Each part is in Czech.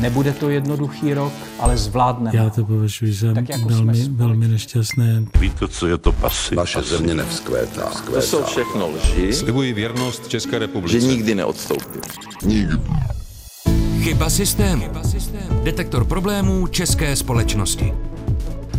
Nebude to jednoduchý rok, ale zvládneme. Já to považuji za Tak jako velmi, velmi nešťastné. Víte, co je to pasy? Naše země nevzkvétá. To jsou všechno lži, Slibuji věrnost České že republice. nikdy neodstoupím. Chyba systému. Detektor problémů české společnosti.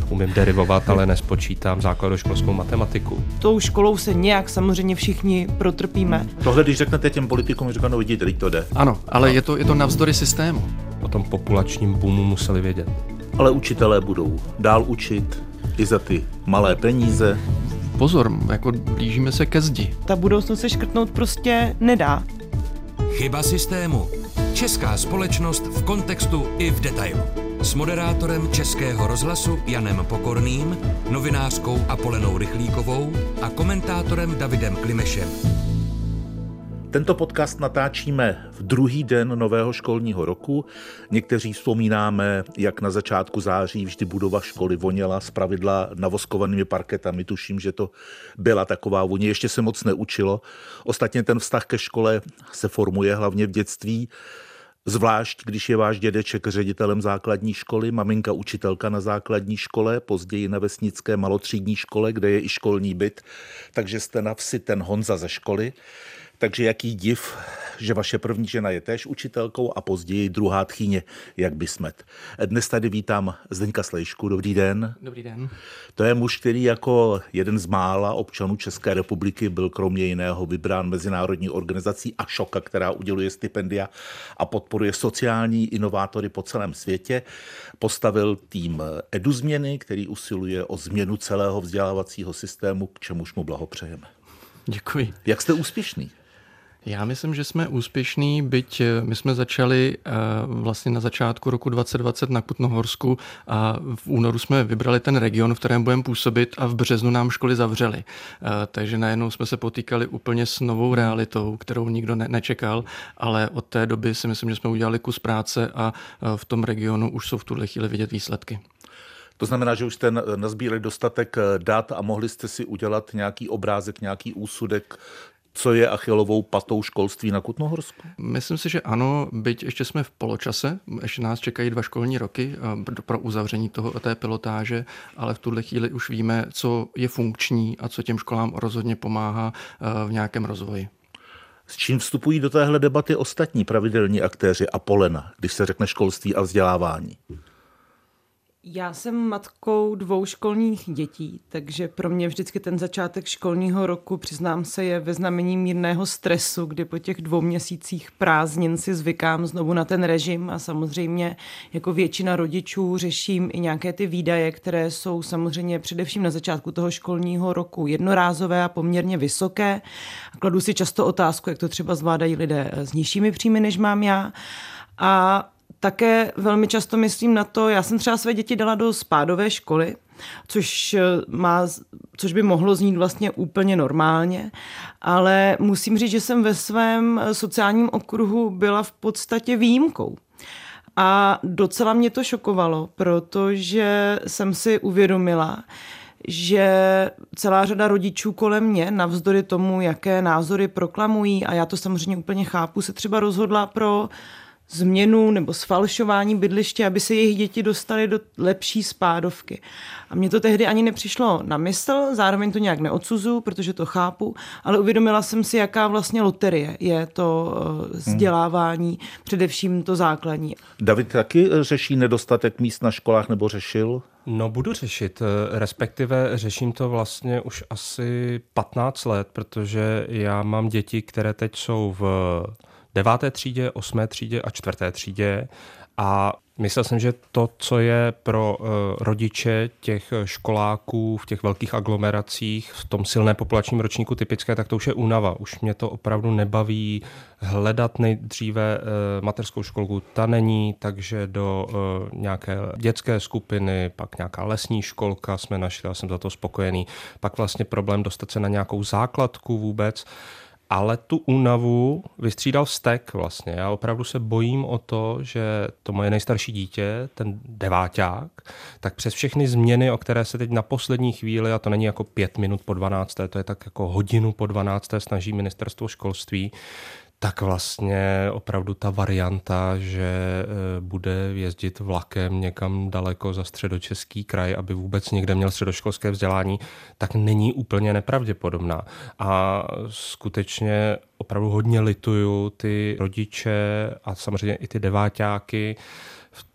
Umím derivovat, ale nespočítám základoškolskou matematiku. tou školou se nějak samozřejmě všichni protrpíme. Tohle, když řeknete těm politikům, říkají, no vidíte, teď to jde. Ano, ale je to, je to navzdory systému. O tom populačním boomu museli vědět. Ale učitelé budou dál učit i za ty malé peníze. Pozor, jako blížíme se ke zdi. Ta budoucnost se škrtnout prostě nedá. Chyba systému. Česká společnost v kontextu i v detailu. S moderátorem Českého rozhlasu Janem Pokorným, novinářkou Apolenou Rychlíkovou a komentátorem Davidem Klimešem. Tento podcast natáčíme v druhý den nového školního roku. Někteří vzpomínáme, jak na začátku září vždy budova školy voněla z pravidla navoskovanými parketami. Tuším, že to byla taková vůně. Ještě se moc neučilo. Ostatně ten vztah ke škole se formuje hlavně v dětství. Zvlášť, když je váš dědeček ředitelem základní školy, maminka učitelka na základní škole, později na vesnické malotřídní škole, kde je i školní byt, takže jste na vsi ten Honza ze školy. Takže jaký div, že vaše první žena je též učitelkou a později druhá tchýně, jak by smet. Dnes tady vítám Zdeňka Slejšku. Dobrý den. Dobrý den. To je muž, který jako jeden z mála občanů České republiky byl kromě jiného vybrán mezinárodní organizací Ashoka, která uděluje stipendia a podporuje sociální inovátory po celém světě. Postavil tým EduZměny, který usiluje o změnu celého vzdělávacího systému, k čemuž mu blahopřejeme. Děkuji. Jak jste úspěšný? Já myslím, že jsme úspěšní, byť eh, my jsme začali eh, vlastně na začátku roku 2020 na Kutnohorsku a v únoru jsme vybrali ten region, v kterém budeme působit a v březnu nám školy zavřely. Eh, Takže najednou jsme se potýkali úplně s novou realitou, kterou nikdo ne- nečekal, ale od té doby si myslím, že jsme udělali kus práce a v tom regionu už jsou v tuhle chvíli vidět výsledky. To znamená, že už jste nazbírali dostatek dat a mohli jste si udělat nějaký obrázek, nějaký úsudek, co je achilovou patou školství na Kutnohorsku? Myslím si, že ano, byť ještě jsme v poločase, ještě nás čekají dva školní roky eh, pro uzavření toho, té pilotáže, ale v tuhle chvíli už víme, co je funkční a co těm školám rozhodně pomáhá eh, v nějakém rozvoji. S čím vstupují do téhle debaty ostatní pravidelní aktéři a polena, když se řekne školství a vzdělávání? Já jsem matkou dvou školních dětí, takže pro mě vždycky ten začátek školního roku, přiznám se, je ve znamení mírného stresu, kdy po těch dvou měsících prázdnin si zvykám znovu na ten režim a samozřejmě jako většina rodičů řeším i nějaké ty výdaje, které jsou samozřejmě především na začátku toho školního roku jednorázové a poměrně vysoké. A kladu si často otázku, jak to třeba zvládají lidé s nižšími příjmy, než mám já. A také velmi často myslím na to, já jsem třeba své děti dala do spádové školy, což, má, což by mohlo znít vlastně úplně normálně, ale musím říct, že jsem ve svém sociálním okruhu byla v podstatě výjimkou. A docela mě to šokovalo, protože jsem si uvědomila, že celá řada rodičů kolem mě, navzdory tomu, jaké názory proklamují, a já to samozřejmě úplně chápu, se třeba rozhodla pro změnu nebo sfalšování bydliště, aby se jejich děti dostaly do lepší spádovky. A mně to tehdy ani nepřišlo na mysl, zároveň to nějak neodsuzu, protože to chápu, ale uvědomila jsem si, jaká vlastně loterie je to vzdělávání, hmm. především to základní. David taky řeší nedostatek míst na školách nebo řešil? No budu řešit, respektive řeším to vlastně už asi 15 let, protože já mám děti, které teď jsou v deváté třídě, osmé třídě a čtvrté třídě a myslel jsem, že to, co je pro rodiče těch školáků v těch velkých aglomeracích, v tom silné populačním ročníku typické, tak to už je únava. Už mě to opravdu nebaví hledat nejdříve mateřskou školku. Ta není, takže do nějaké dětské skupiny, pak nějaká lesní školka jsme našli, já jsem za to spokojený. Pak vlastně problém dostat se na nějakou základku vůbec ale tu únavu vystřídal vztek vlastně. Já opravdu se bojím o to, že to moje nejstarší dítě, ten deváťák, tak přes všechny změny, o které se teď na poslední chvíli, a to není jako pět minut po 12, to je tak jako hodinu po 12, snaží ministerstvo školství, tak vlastně opravdu ta varianta, že eh, bude jezdit vlakem někam daleko za středočeský kraj, aby vůbec někde měl středoškolské vzdělání, tak není úplně nepravděpodobná. A skutečně opravdu hodně lituju ty rodiče a samozřejmě i ty deváťáky,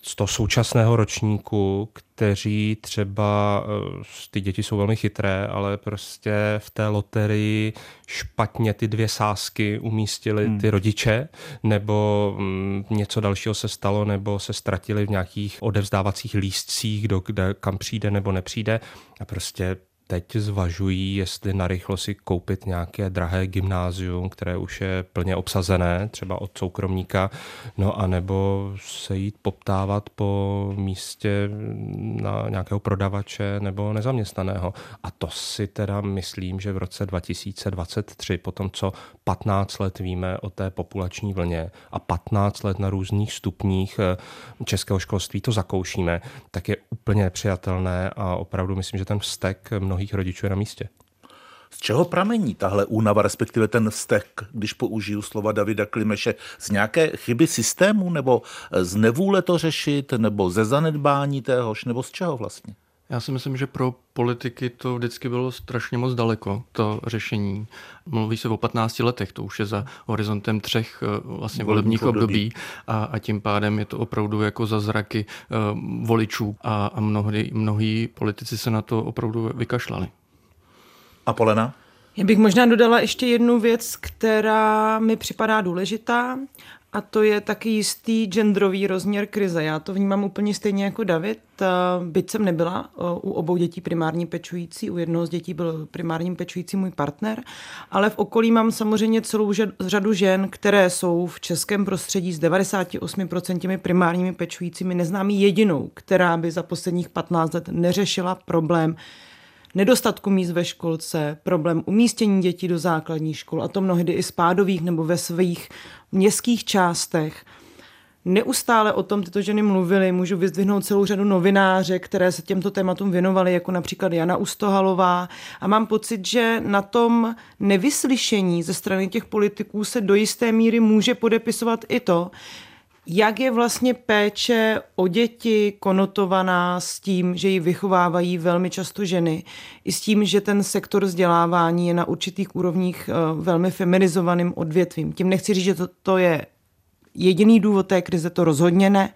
z toho současného ročníku, kteří třeba, eh, ty děti jsou velmi chytré, ale prostě v té loterii špatně ty dvě sázky umístili hmm. ty rodiče, nebo mm, něco dalšího se stalo, nebo se ztratili v nějakých odevzdávacích lístcích, kdo kde, kam přijde nebo nepřijde. A prostě teď zvažují, jestli narychlo si koupit nějaké drahé gymnázium, které už je plně obsazené, třeba od soukromníka, no a nebo se jít poptávat po místě na nějakého prodavače nebo nezaměstnaného. A to si teda myslím, že v roce 2023, po tom, co 15 let víme o té populační vlně a 15 let na různých stupních eh, českého školství to zakoušíme, tak je úplně nepřijatelné a opravdu myslím, že ten vztek mnohých rodičů je na místě. Z čeho pramení tahle únava, respektive ten vztek, když použiju slova Davida Klimeše, z nějaké chyby systému, nebo z nevůle to řešit, nebo ze zanedbání téhož, nebo z čeho vlastně? Já si myslím, že pro politiky to vždycky bylo strašně moc daleko, to řešení. Mluví se o 15 letech, to už je za horizontem třech eh, vlastně volebních období a, a tím pádem je to opravdu jako za zraky uh, voličů a, a mnohdy, mnohý politici se na to opravdu vykašlali. A Polena? Já bych možná dodala ještě jednu věc, která mi připadá důležitá a to je taky jistý genderový rozměr krize. Já to vnímám úplně stejně jako David. Byť jsem nebyla u obou dětí primární pečující, u jednoho z dětí byl primárním pečující můj partner, ale v okolí mám samozřejmě celou řadu žen, které jsou v českém prostředí s 98% primárními pečujícími. Neznám jedinou, která by za posledních 15 let neřešila problém nedostatku míst ve školce, problém umístění dětí do základních škol, a to mnohdy i spádových nebo ve svých městských částech. Neustále o tom tyto ženy mluvily, můžu vyzdvihnout celou řadu novináře, které se těmto tématům věnovaly, jako například Jana Ustohalová. A mám pocit, že na tom nevyslyšení ze strany těch politiků se do jisté míry může podepisovat i to, jak je vlastně péče o děti konotovaná s tím, že ji vychovávají velmi často ženy, i s tím, že ten sektor vzdělávání je na určitých úrovních eh, velmi feminizovaným odvětvím. Tím nechci říct, že to, to je jediný důvod té krize, to rozhodně ne,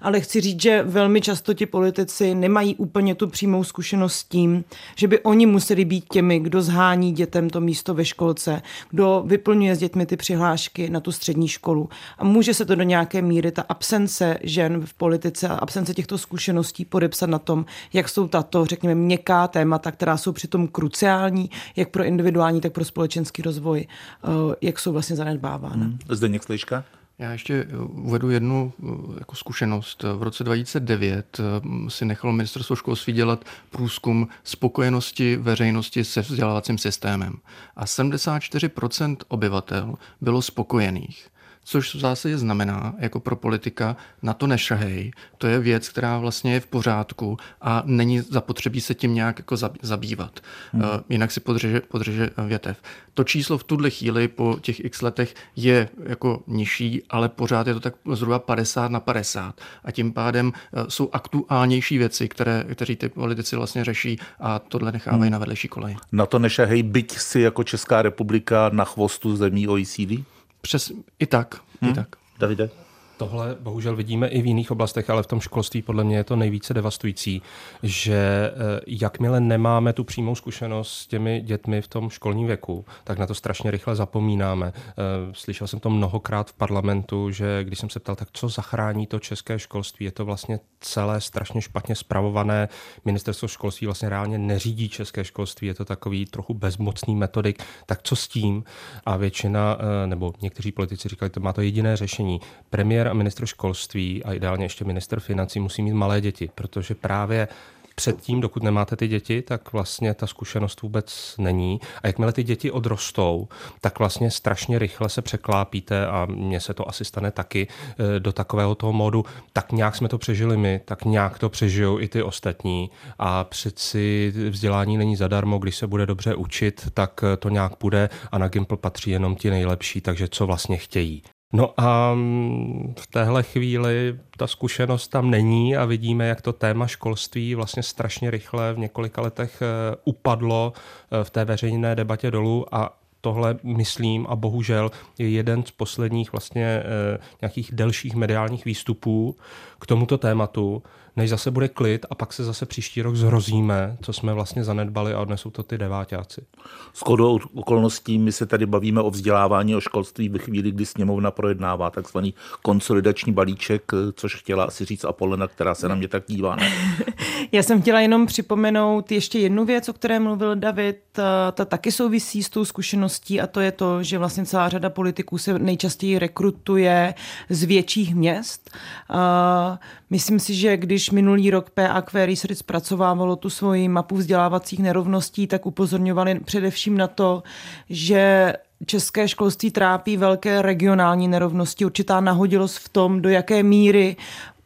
ale chci říct, že velmi často ti politici nemají úplně tu přímou zkušenost s tím, že by oni museli být těmi, kdo zhání dětem to místo ve školce, kdo vyplňuje s dětmi ty přihlášky na tu střední školu. A může se to do nějaké míry, ta absence žen v politice a absence těchto zkušeností podepsat na tom, jak jsou tato, řekněme, měkká témata, která jsou přitom kruciální, jak pro individuální, tak pro společenský rozvoj, eh, jak jsou vlastně zanedbávána. Hmm. Zdeněk Sliška? Já ještě eh, uvedu jednu eh, jako zkušenost. V roce 2009 eh, si nechalo ministerstvo školství dělat průzkum spokojenosti veřejnosti se vzdělávacím systémem. A 74% obyvatel bylo spokojených což v zásadě znamená, jako pro politika, na to nešahej. To je věc, která vlastně je v pořádku a není zapotřebí se tím nějak jako zabývat. Hmm. Uh, jinak si podřeže, podřeže větev. To číslo v tuhle chvíli po těch x letech je jako nižší, ale pořád je to tak zhruba 50 na 50. A tím pádem uh, jsou aktuálnější věci, které, kteří ty politici vlastně řeší a tohle nechávají hmm. na vedlejší kolej. Na to nešahej, byť si jako Česká republika na chvostu zemí OECD? Přes, I tak, hmm. i tak. Davide? Tohle bohužel vidíme i v jiných oblastech, ale v tom školství podle mě je to nejvíce devastující, že eh, jakmile nemáme tu přímou zkušenost s těmi dětmi v tom školním věku, tak na to strašně rychle zapomínáme. Eh, slyšel jsem to mnohokrát v parlamentu, že když jsem se ptal, tak co zachrání to české školství, je to vlastně celé strašně špatně spravované. Ministerstvo školství vlastně reálně neřídí české školství, je to takový trochu bezmocný metodik. Tak co s tím? A většina, eh, nebo někteří politici říkali, to má to jediné řešení. Premiér a ministr školství a ideálně ještě minister financí musí mít malé děti, protože právě předtím, dokud nemáte ty děti, tak vlastně ta zkušenost vůbec není. A jakmile ty děti odrostou, tak vlastně strašně rychle se překlápíte a mně se to asi stane taky eh, do takového toho módu, tak nějak jsme to přežili my, tak nějak to přežijou i ty ostatní a přeci vzdělání není zadarmo, když se bude dobře učit, tak to nějak bude a na Gimple patří jenom ti nejlepší, takže co vlastně chtějí. No a mm, v téhle chvíli ta zkušenost tam není a vidíme, jak to téma školství vlastně strašně rychle v několika letech eh, upadlo eh, v té veřejné debatě dolů a tohle myslím a bohužel je jeden z posledních vlastně eh, nějakých delších mediálních výstupů k tomuto tématu, než zase bude klid a pak se zase příští rok zhrozíme, co jsme vlastně zanedbali a odnesou to ty deváťáci. S kodou okolností my se tady bavíme o vzdělávání, o školství ve chvíli, kdy sněmovna projednává takzvaný konsolidační balíček, což chtěla asi říct Apolena, která se na mě tak dívá. Ne? Já jsem chtěla jenom připomenout ještě jednu věc, o které mluvil David. Ta taky souvisí s tou zkušeností a to je to, že vlastně celá řada politiků se nejčastěji rekrutuje z větších měst. Myslím si, že když minulý rok PAQ Research zpracovávalo tu svoji mapu vzdělávacích nerovností, tak upozorňovali především na to, že české školství trápí velké regionální nerovnosti, určitá nahodilost v tom, do jaké míry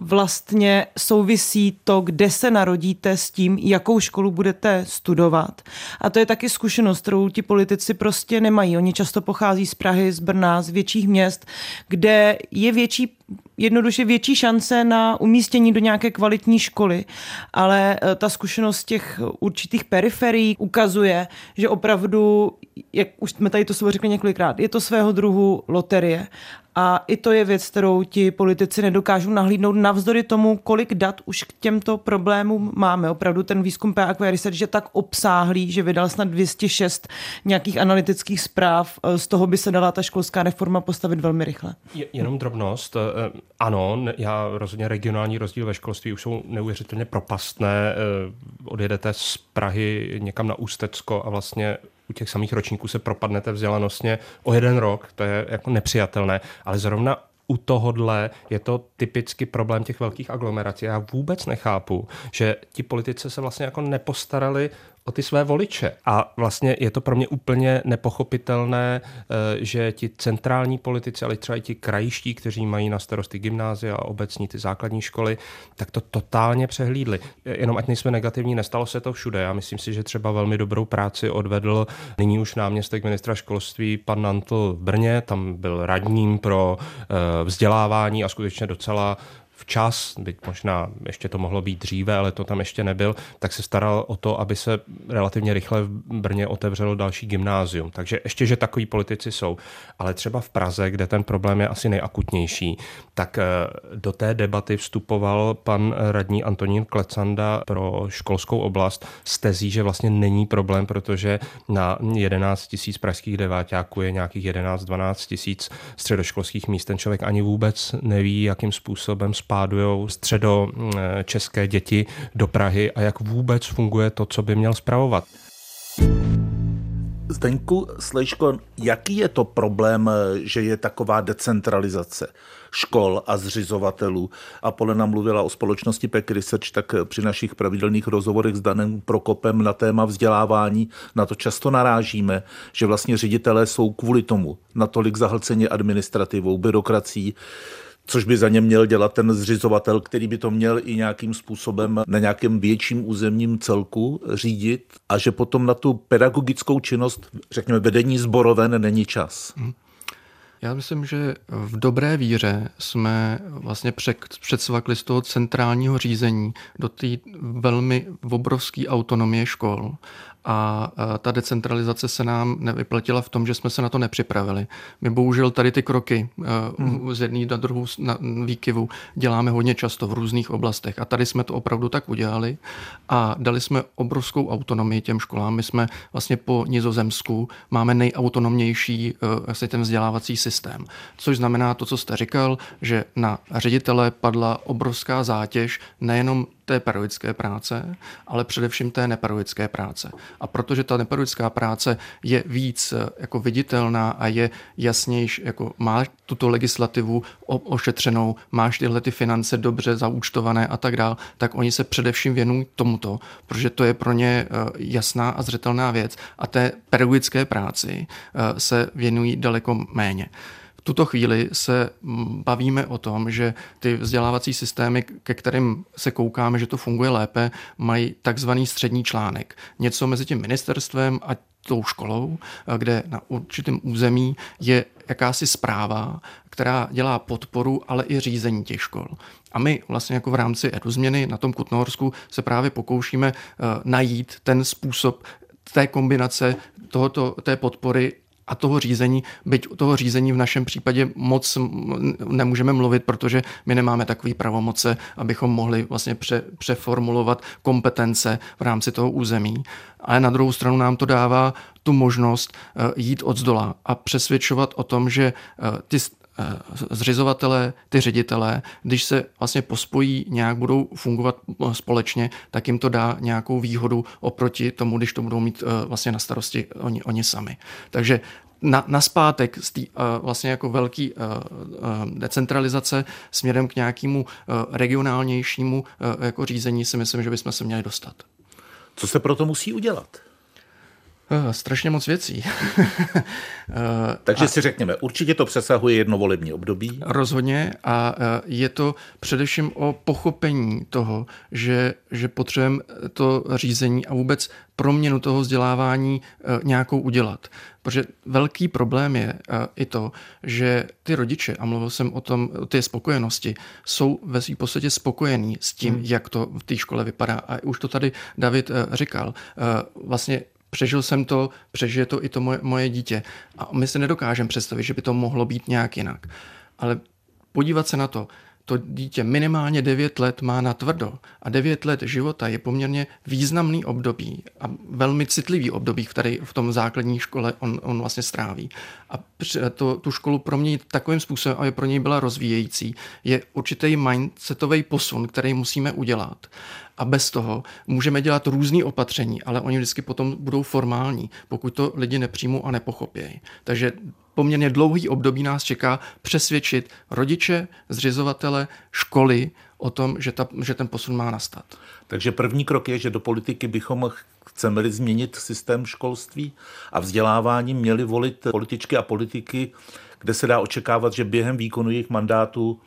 vlastně souvisí to, kde se narodíte s tím, jakou školu budete studovat. A to je taky zkušenost, kterou ti politici prostě nemají. Oni často pochází z Prahy, z Brna, z větších měst, kde je větší jednoduše větší šance na umístění do nějaké kvalitní školy, ale eh, ta zkušenost těch určitých periferií ukazuje, že opravdu, jak už jsme tady to slovo řekli několikrát, je to svého druhu loterie a i to je věc, kterou ti politici nedokážou nahlídnout navzdory tomu, kolik dat už k těmto problémům máme. Opravdu ten výzkum PAQ Research je tak obsáhlý, že vydal snad 206 nějakých analytických zpráv. Z toho by se dala ta školská reforma postavit velmi rychle. Jenom drobnost. Eh, ano, já rozhodně regionální rozdíl ve školství už jsou neuvěřitelně propastné. Odjedete z Prahy někam na Ústecko a vlastně u těch samých ročníků se propadnete vzdělanostně o jeden rok, to je jako nepřijatelné, ale zrovna u tohodle je to typicky problém těch velkých aglomerací. Já vůbec nechápu, že ti politici se vlastně jako nepostarali o ty své voliče. A vlastně je to pro mě úplně nepochopitelné, eh, že ti centrální politici, ale třeba i ti krajiští, kteří mají na starosti gymnázia a obecní ty základní školy, tak to totálně přehlídli. Jenom ať nejsme negativní, nestalo se to všude. Já myslím si, že třeba velmi dobrou práci odvedl nyní už náměstek ministra školství pan Nantl v Brně, tam byl radním pro eh, vzdělávání a skutečně docela včas, byť možná ještě to mohlo být dříve, ale to tam ještě nebyl, tak se staral o to, aby se relativně rychle v Brně otevřelo další gymnázium. Takže ještě, že takový politici jsou. Ale třeba v Praze, kde ten problém je asi nejakutnější, tak eh, do té debaty vstupoval pan radní Antonín Klecanda pro školskou oblast s tezí, že vlastně není problém, protože na 11 tisíc pražských deváťáků je nějakých 11-12 tisíc středoškolských míst. Ten člověk ani vůbec neví, jakým způsobem spádují středo mm, české děti do Prahy a jak vůbec funguje to, co by měl spravovat. Zdeňku Slejško, jaký je to problém, že je taková decentralizace škol a zřizovatelů? A Polena mluvila o společnosti Peck Research, tak při našich pravidelných rozhovorech s Danem Prokopem na téma vzdělávání na to často narážíme, že vlastně ředitelé jsou kvůli tomu natolik zahlceni administrativou, byrokracií, což by za ně měl dělat ten zřizovatel, který by to měl i nějakým způsobem na nějakém větším územním celku řídit a že potom na tu pedagogickou činnost, řekněme, vedení zboroven není čas. Hmm. Já myslím, že v dobré víře jsme vlastně předsvakli z toho centrálního řízení do té velmi obrovské autonomie škol a ta decentralizace se nám nevyplatila v tom, že jsme se na to nepřipravili. My bohužel tady ty kroky hmm. z jedné na druhou na výkyvu děláme hodně často v různých oblastech a tady jsme to opravdu tak udělali a dali jsme obrovskou autonomii těm školám. My jsme vlastně po Nizozemsku máme nejautonomnější vlastně ten vzdělávací systém, což znamená to, co jste říkal, že na ředitele padla obrovská zátěž nejenom té pedagogické práce, ale především té nepedagogické práce. A protože ta nepedagogická práce je víc eh, jako viditelná a je jasnější, jako má tuto legislativu ošetřenou, máš tyhle ty finance dobře zaúčtované a tak dál, tak oni se především věnují tomuto, protože to je pro ně eh, jasná a zřetelná věc a té pedagogické práci eh, se věnují daleko méně. V tuto chvíli se bavíme o tom, že ty vzdělávací systémy, ke kterým se koukáme, že to funguje lépe, mají takzvaný střední článek. Něco mezi tím ministerstvem a tou školou, kde na určitém území je jakási zpráva, která dělá podporu, ale i řízení těch škol. A my vlastně jako v rámci eduzměny na tom Kutnohorsku se právě pokoušíme eh, najít ten způsob té kombinace tohoto, té podpory a toho řízení, byť toho řízení v našem případě moc nemůžeme mluvit, protože my nemáme takový pravomoce, abychom mohli vlastně pře, přeformulovat kompetence v rámci toho území. Ale na druhou stranu nám to dává tu možnost eh, jít od zdola a přesvědčovat o tom, že eh, ty zřizovatelé, ty ředitelé, když se vlastně pospojí, nějak budou fungovat společně, tak jim to dá nějakou výhodu oproti tomu, když to budou mít vlastně na starosti oni, oni sami. Takže na, na zpátek z té uh, vlastně jako velký uh, uh, decentralizace směrem k nějakému uh, regionálnějšímu uh, jako řízení si myslím, že bychom se měli dostat. Co se proto musí udělat? Uh, strašně moc věcí. uh, Takže a si řekněme, určitě to přesahuje jedno volební období. Rozhodně a uh, je to především o pochopení toho, že, že potřebujeme to řízení a vůbec proměnu toho vzdělávání nějakou udělat. Protože velký problém je i to, že ty rodiče, a mluvil jsem o tom, o té spokojenosti, jsou ve svým podstatě spokojení s tím, hmm. jak to v té škole vypadá. A už to tady David říkal. Vlastně přežil jsem to, přežije to i to moje, moje dítě. A my si nedokážeme představit, že by to mohlo být nějak jinak. Ale podívat se na to, to dítě minimálně 9 let má na tvrdo a 9 let života je poměrně významný období a velmi citlivý období, který v tom základní škole on, on vlastně stráví. A to, tu školu proměnit takovým způsobem, aby pro něj byla rozvíjející, je určitý mindsetový posun, který musíme udělat. A bez toho můžeme dělat různé opatření, ale oni vždycky potom budou formální, pokud to lidi nepřijmou a nepochopějí. Takže poměrně dlouhý období nás čeká přesvědčit rodiče, zřizovatele, školy o tom, že, ta, že ten posun má nastat. Takže první krok je, že do politiky bychom chceme změnit systém školství a vzdělávání, měli volit političky a politiky, kde se dá očekávat, že během výkonu jejich mandátu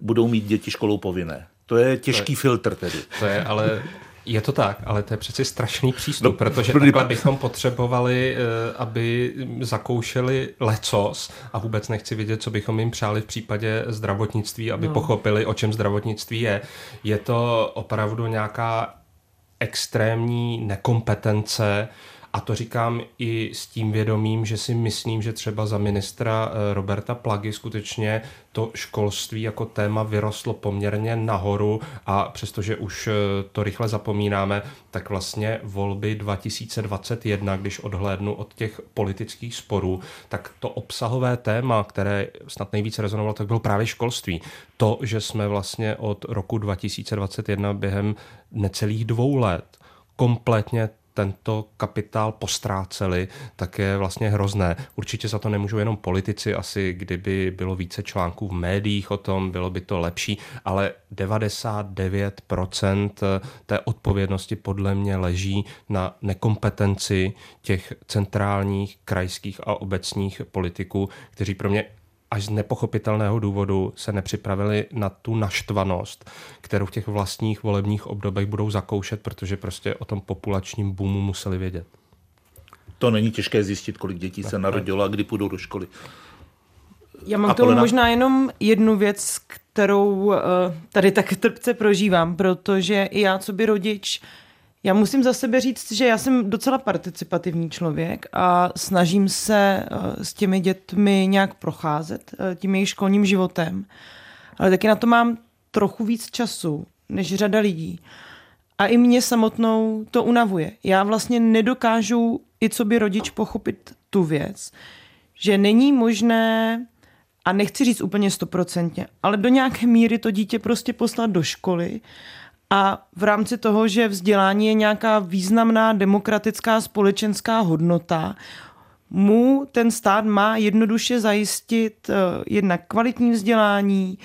budou mít děti školou povinné. To je těžký to je, filtr tedy. To je ale je to tak, ale to je přeci strašný přístup, no, protože takhle bychom potřebovali, eh, aby zakoušeli lecos a vůbec nechci vědět, co bychom jim přáli v případě zdravotnictví, aby no. pochopili, o čem zdravotnictví je. Je to opravdu nějaká extrémní nekompetence, a to říkám i s tím vědomím, že si myslím, že třeba za ministra eh, Roberta Plagy skutečně to školství jako téma vyrostlo poměrně nahoru a přestože už eh, to rychle zapomínáme, tak vlastně volby 2021, když odhlédnu od těch politických sporů, tak to obsahové téma, které snad nejvíce rezonovalo, tak bylo právě školství. To, že jsme vlastně od roku 2021 během necelých dvou let kompletně tento kapitál postráceli, tak je vlastně hrozné. Určitě za to nemůžou jenom politici, asi kdyby bylo více článků v médiích o tom, bylo by to lepší, ale 99% té odpovědnosti podle mě leží na nekompetenci těch centrálních, krajských a obecních politiků, kteří pro mě až z nepochopitelného důvodu se nepřipravili na tu naštvanost, kterou v těch vlastních volebních obdobích budou zakoušet, protože prostě o tom populačním boomu museli vědět. To není těžké zjistit, kolik dětí se narodilo a kdy půjdou do školy. Já mám k tomu možná jenom jednu věc, kterou eh, tady tak trpce prožívám, protože i já, co by rodič, já musím za sebe říct, že já jsem docela participativní člověk a snažím se eh, s těmi dětmi nějak procházet eh, tím jejich školním životem. Ale taky na to mám trochu víc času než řada lidí. A i mě samotnou to unavuje. Já vlastně nedokážu i co by rodič pochopit tu věc, že není možné, a nechci říct úplně stoprocentně, ale do nějaké míry to dítě prostě poslat do školy A v rámci toho, že vzdělání je nějaká významná demokratická společenská hodnota, mu ten stát má jednoduše zajistit uh, jednak kvalitní vzdělání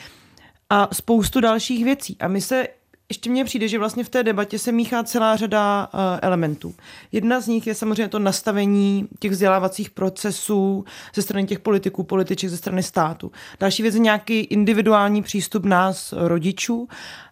a spoustu dalších věcí. A my se ještě mně přijde, že vlastně v té debatě se míchá celá řada uh, elementů. Jedna z nich je samozřejmě to nastavení těch vzdělávacích procesů ze strany těch politiků, političek, ze strany státu. Další věc je nějaký individuální přístup nás, rodičů,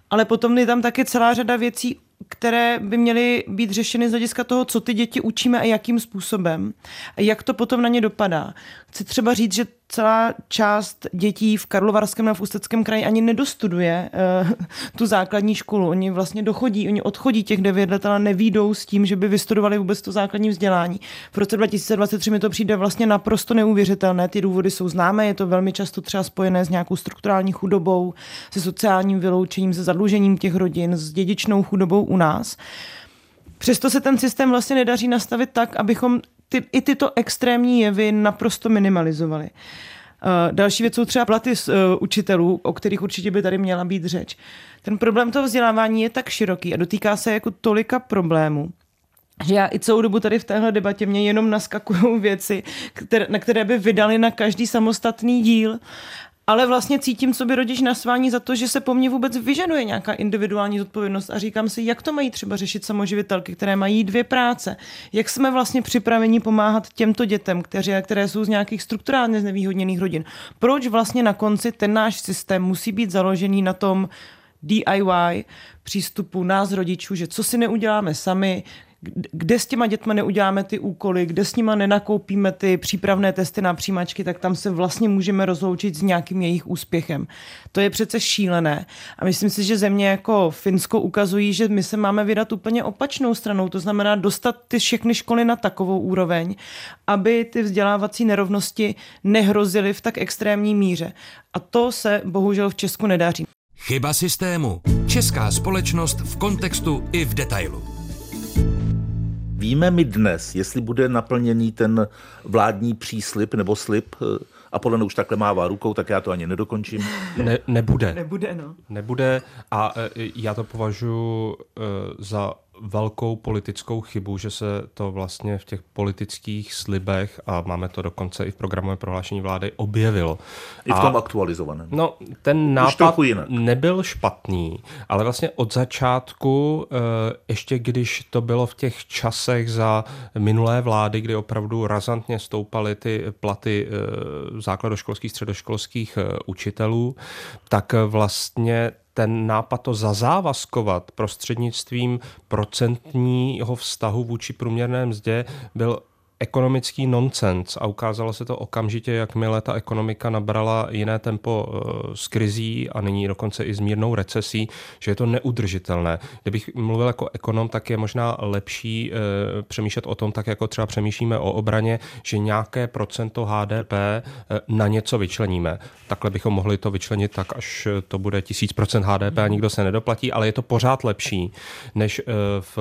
ale potom je tam taky celá řada věcí které by měly být řešeny z hlediska toho, co ty děti učíme a jakým způsobem. A jak to potom na ně dopadá. Chci třeba říct, že celá část dětí v Karlovarském a v Ústeckém kraji ani nedostuduje uh, tu základní školu. Oni vlastně dochodí, oni odchodí těch devět let, ale nevídou s tím, že by vystudovali vůbec to základní vzdělání. V roce 2023 mi to přijde vlastně naprosto neuvěřitelné. Ty důvody jsou známé, je to velmi často třeba spojené s nějakou strukturální chudobou, se sociálním vyloučením, se zadlužením těch rodin, s dědičnou chudobou u nás. Přesto se ten systém vlastně nedaří nastavit tak, abychom ty, i tyto extrémní jevy naprosto minimalizovali. Uh, další věc jsou třeba platy uh, učitelů, o kterých určitě by tady měla být řeč. Ten problém toho vzdělávání je tak široký a dotýká se jako tolika problémů, že já i celou dobu tady v téhle debatě mě jenom naskakují věci, které, na které by vydali na každý samostatný díl ale vlastně cítím sobě rodič nasvání za to, že se po mně vůbec vyžaduje nějaká individuální zodpovědnost a říkám si, jak to mají třeba řešit samoživitelky, které mají dvě práce, jak jsme vlastně připraveni pomáhat těmto dětem, které, které jsou z nějakých strukturálně znevýhodněných rodin. Proč vlastně na konci ten náš systém musí být založený na tom, DIY přístupu nás rodičů, že co si neuděláme sami, kde s těma dětma neuděláme ty úkoly, kde s nima nenakoupíme ty přípravné testy na přijímačky, tak tam se vlastně můžeme rozloučit s nějakým jejich úspěchem. To je přece šílené. A myslím si, že země jako Finsko ukazují, že my se máme vydat úplně opačnou stranou. To znamená dostat ty všechny školy na takovou úroveň, aby ty vzdělávací nerovnosti nehrozily v tak extrémní míře. A to se bohužel v Česku nedaří. Chyba systému. Česká společnost v kontextu i v detailu. Víme my dnes, jestli bude naplněný ten vládní příslip nebo slib a podle už takhle mává rukou, tak já to ani nedokončím. Ne, nebude. Nebude, no. Nebude a e, já to považuji e, za velkou politickou chybu, že se to vlastně v těch politických slibech, a máme to dokonce i v programovém prohlášení vlády, objevilo. I v tom a, aktualizovaném. No, ten nápad nebyl špatný, ale vlastně od začátku, eh, ještě když to bylo v těch časech za minulé vlády, kdy opravdu razantně stoupaly ty platy eh, základoškolských, středoškolských eh, učitelů, tak vlastně ten nápad to zazávazkovat prostřednictvím procentního vztahu vůči průměrné mzdě byl ekonomický nonsens a ukázalo se to okamžitě, jakmile ta ekonomika nabrala jiné tempo eh, s krizí a nyní dokonce i s mírnou recesí, že je to neudržitelné. Kdybych mluvil jako ekonom, tak je možná lepší e, přemýšlet o tom, tak jako třeba přemýšlíme o obraně, že nějaké procento HDP eh, na něco vyčleníme. Takhle bychom mohli to vyčlenit tak, až to bude tisíc procent HDP a nikdo se nedoplatí, ale je to pořád lepší, než v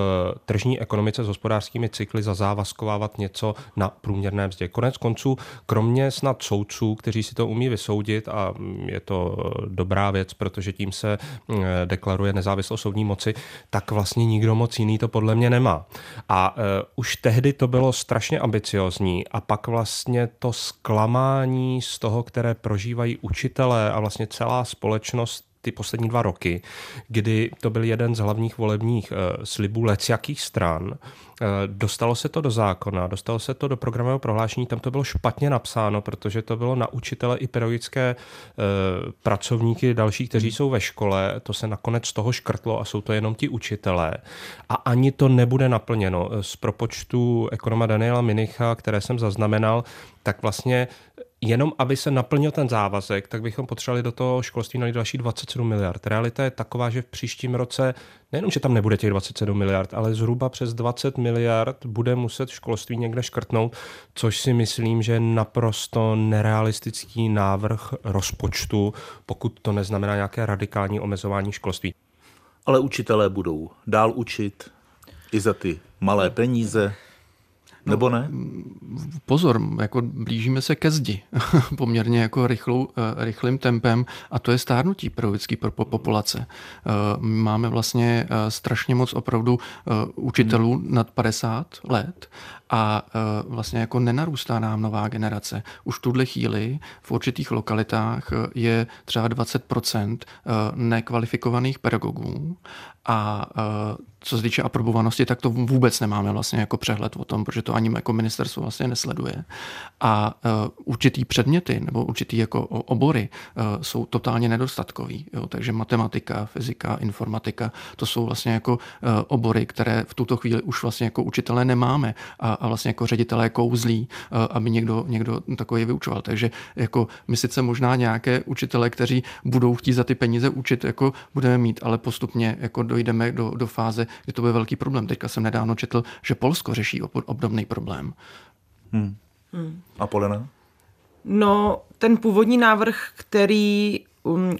tržní ekonomice s hospodářskými cykly zazávazkovávat něco, něco na průměrné mzdě. Konec konců, kromě snad soudců, kteří si to umí vysoudit a je to dobrá věc, protože tím se mm, deklaruje nezávislost soudní moci, tak vlastně nikdo moc jiný to podle mě nemá. A uh, už tehdy to bylo strašně ambiciozní a pak vlastně to zklamání z toho, které prožívají učitelé a vlastně celá společnost ty poslední dva roky, kdy to byl jeden z hlavních volebních uh, slibů jakých stran. Uh, dostalo se to do zákona, dostalo se to do programového prohlášení, tam to bylo špatně napsáno, protože to bylo na učitele i pedagogické uh, pracovníky další, kteří jsou ve škole, to se nakonec z toho škrtlo a jsou to jenom ti učitelé. A ani to nebude naplněno. Z propočtu ekonoma Daniela Minicha, které jsem zaznamenal, tak vlastně jenom aby se naplnil ten závazek, tak bychom potřebovali do toho školství nalít další 27 miliard. Realita je taková, že v příštím roce nejenom, že tam nebude těch 27 miliard, ale zhruba přes 20 miliard bude muset školství někde škrtnout, což si myslím, že je naprosto nerealistický návrh rozpočtu, pokud to neznamená nějaké radikální omezování školství. Ale učitelé budou dál učit i za ty malé peníze, Nebo ne? Pozor, jako blížíme se ke zdi poměrně jako rychlou, eh, rychlým tempem a to je stárnutí pedagogické populace. Eh, máme vlastně eh, strašně moc opravdu učitelů hmm. nad 50 let a vlastně jako nenarůstá nám nová generace. Už v tuhle chvíli v určitých lokalitách je třeba 20% nekvalifikovaných pedagogů a co se týče aprobovanosti, tak to vůbec nemáme vlastně jako přehled o tom, protože to ani jako ministerstvo vlastně nesleduje. A určitý předměty nebo určitý jako obory jsou totálně nedostatkový. Jo? Takže matematika, fyzika, informatika, to jsou vlastně jako obory, které v tuto chvíli už vlastně jako učitelé nemáme a, a vlastně jako ředitelé kouzlí, uh, aby někdo, někdo takový vyučoval. Takže jako my sice možná nějaké učitele, kteří budou chtít za ty peníze učit, jako budeme mít, ale postupně jako dojdeme do, do fáze, kdy to bude velký problém. Teďka jsem nedávno četl, že Polsko řeší obdobný problém. Hmm. Hmm. A Polena? No, ten původní návrh, který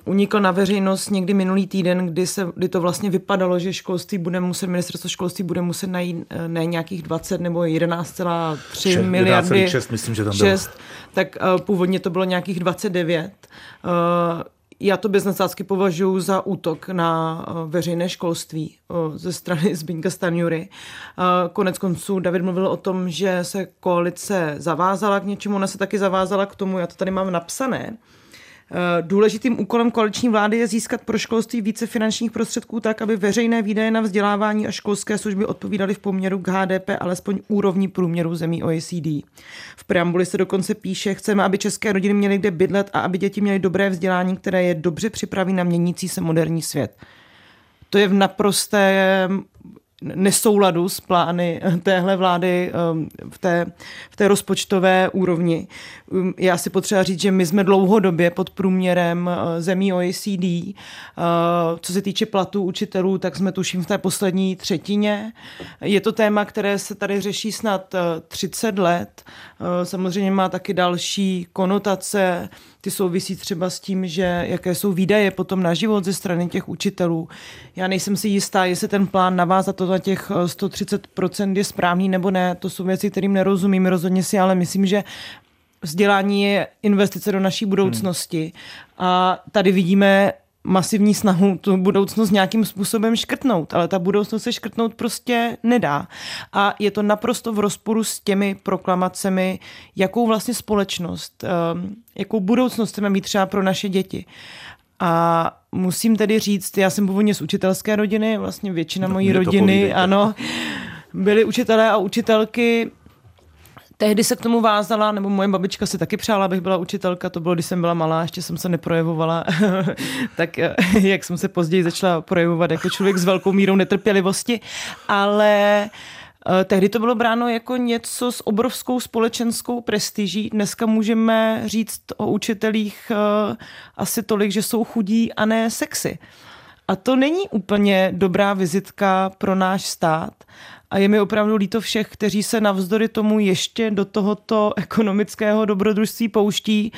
unikl na veřejnost někdy minulý týden, kdy, se, kdy to vlastně vypadalo, že školství bude muset, ministerstvo školství bude muset najít eh, ne nějakých 20 nebo 11,3 miliardy. 6, myslím, že tam 6, bylo. tak uh, původně to bylo nějakých 29. Uh, já to bez nadsázky považuji za útok na eh, veřejné školství eh, ze strany Zbínka Stanjury. Eh, konec konců David mluvil o tom, že se koalice zavázala k něčemu, ona se taky zavázala k tomu, já to tady mám napsané, Eh, důležitým úkolem koaliční vlády je získat pro školství více finančních prostředků tak, aby veřejné výdaje na vzdělávání a školské služby odpovídaly v poměru k HDP alespoň úrovni průměru zemí OECD. V preambuli se dokonce píše, chceme, aby české rodiny měly kde bydlet a aby děti měly dobré vzdělání, které je dobře připraví na měnící se moderní svět. To je v naprostém nesouladu s plány téhle vlády um, v té, v té rozpočtové úrovni. Um, já si potřeba říct, že my jsme dlouhodobě pod průměrem uh, zemí OECD. Uh, co se týče platů učitelů, tak jsme tuším v té poslední třetině. Je to téma, které se tady řeší snad 30 uh, let. Samozřejmě má taky další konotace ty souvisí třeba s tím, že jaké jsou výdaje potom na život ze strany těch učitelů. Já nejsem si jistá, jestli ten plán navázat to na těch 130% eh, je správný nebo ne. To jsou věci, kterým nerozumím rozhodně si, ale myslím, že vzdělání je investice do naší budoucnosti. Hmm. A tady vidíme masivní snahu tu budoucnost nějakým způsobem škrtnout, ale ta budoucnost se škrtnout prostě nedá. A je to naprosto v rozporu s těmi proklamacemi, jakou vlastně společnost, ehm, jakou budoucnost chceme mít třeba pro naše děti. A musím tedy říct, já jsem původně z učitelské rodiny, vlastně většina no, mojí rodiny, ano, byli učitelé a učitelky Tehdy se k tomu vázala, nebo moje babička si taky přála, abych byla učitelka, to bylo, když jsem byla malá, ještě jsem se neprojevovala, tak eh, jak jsem se později začala projevovat jako člověk s velkou mírou netrpělivosti, ale eh, Tehdy to bylo bráno jako něco s obrovskou společenskou prestiží. Dneska můžeme říct o učitelích eh, asi tolik, že jsou chudí a ne sexy. A to není úplně dobrá vizitka pro náš stát. A je mi opravdu líto všech, kteří se navzdory tomu ještě do tohoto ekonomického dobrodružství pouští,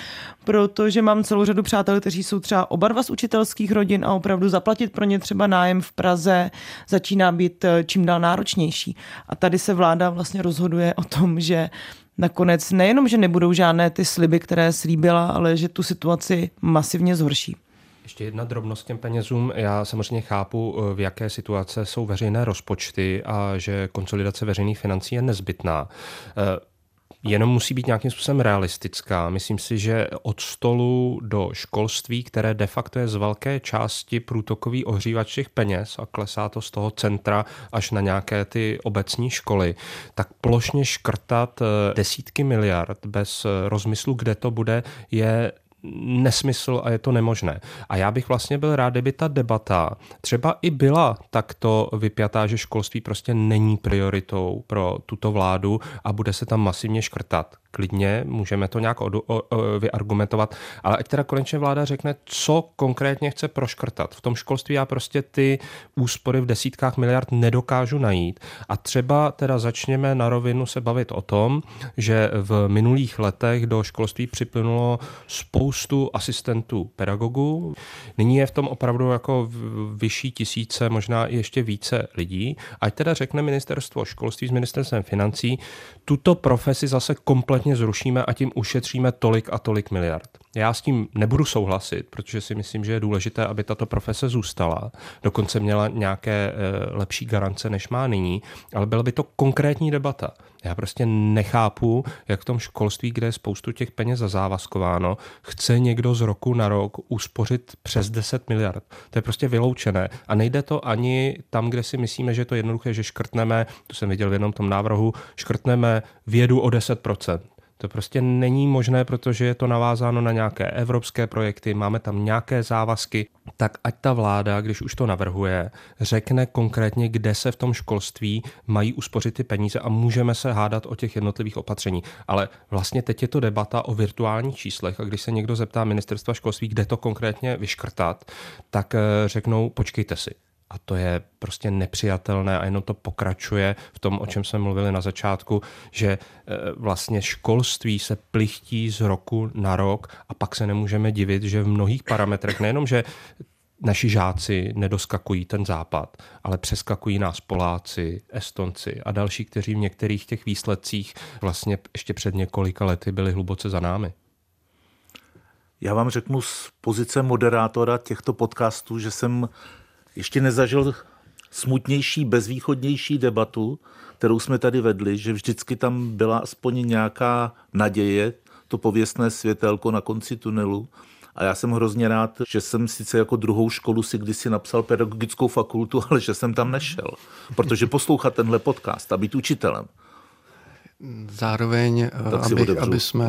protože mám celou řadu přátel, kteří jsou třeba oba dva z učitelských rodin a opravdu zaplatit pro ně třeba nájem v Praze začíná být eh, čím dál náročnější. A tady se vláda vlastně rozhoduje o tom, že nakonec nejenom, že nebudou žádné ty sliby, které slíbila, ale že tu situaci masivně zhorší. Ještě jedna drobnost těm penězům. Já samozřejmě chápu, eh, v jaké situace jsou veřejné rozpočty a že konsolidace veřejných financí je nezbytná. Eh, jenom musí být nějakým způsobem realistická. Myslím si, že od stolu do školství, které de facto je z velké části průtokový ohřívač těch peněz a klesá to z toho centra až na nějaké ty obecní školy, tak plošně škrtat eh, desítky miliard bez rozmyslu, kde to bude, je nesmysl a je to nemožné. A já bych vlastně byl rád, kdyby ta debata třeba i byla takto vypjatá, že školství prostě není prioritou pro tuto vládu a bude se tam masivně škrtat. Klidně, můžeme to nějak od, o, o, vyargumentovat, ale ať teda konečně vláda řekne, co konkrétně chce proškrtat. V tom školství já prostě ty úspory v desítkách miliard nedokážu najít a třeba teda začněme na rovinu se bavit o tom, že v minulých letech do školství připlynulo spoustu asistentů pedagogů. Nyní je v tom opravdu jako vyšší tisíce, možná i ještě více lidí. Ať teda řekne ministerstvo školství s ministerstvem financí, tuto profesi zase kompletně zrušíme a tím ušetříme tolik a tolik miliard. Já s tím nebudu souhlasit, protože si myslím, že je důležité, aby tato profese zůstala. Dokonce měla nějaké eh, lepší garance, než má nyní, ale byla by to konkrétní debata. Já prostě nechápu, jak v tom školství, kde je spoustu těch peněz zazávazkováno, chce někdo z roku na rok uspořit přes 10 miliard. To je prostě vyloučené. A nejde to ani tam, kde si myslíme, že je to jednoduché, že škrtneme, to jsem viděl v jednom tom návrhu, škrtneme vědu o 10%. To prostě není možné, protože je to navázáno na nějaké evropské projekty, máme tam nějaké závazky, tak ať ta vláda, když už to navrhuje, řekne konkrétně, kde se v tom školství mají uspořit ty peníze a můžeme se hádat o těch jednotlivých opatření. Ale vlastně teď je to debata o virtuálních číslech a když se někdo zeptá ministerstva školství, kde to konkrétně vyškrtat, tak eh, řeknou, počkejte si, a to je prostě nepřijatelné a jenom to pokračuje v tom, o čem jsme mluvili na začátku, že e, vlastně školství se plichtí z roku na rok a pak se nemůžeme divit, že v mnohých parametrech nejenom, že naši žáci nedoskakují ten západ, ale přeskakují nás Poláci, Estonci a další, kteří v některých těch výsledcích vlastně ještě před několika lety byli hluboce za námi. Já vám řeknu z pozice moderátora těchto podcastů, že jsem ještě nezažil smutnější, bezvýchodnější debatu, kterou jsme tady vedli, že vždycky tam byla aspoň nějaká naděje, to pověstné světelko na konci tunelu. A já jsem hrozně rád, že jsem sice jako druhou školu si kdysi napsal pedagogickou fakultu, ale že jsem tam nešel. Protože poslouchat tenhle podcast a být učitelem, Zároveň, eh, aby, aby jsme,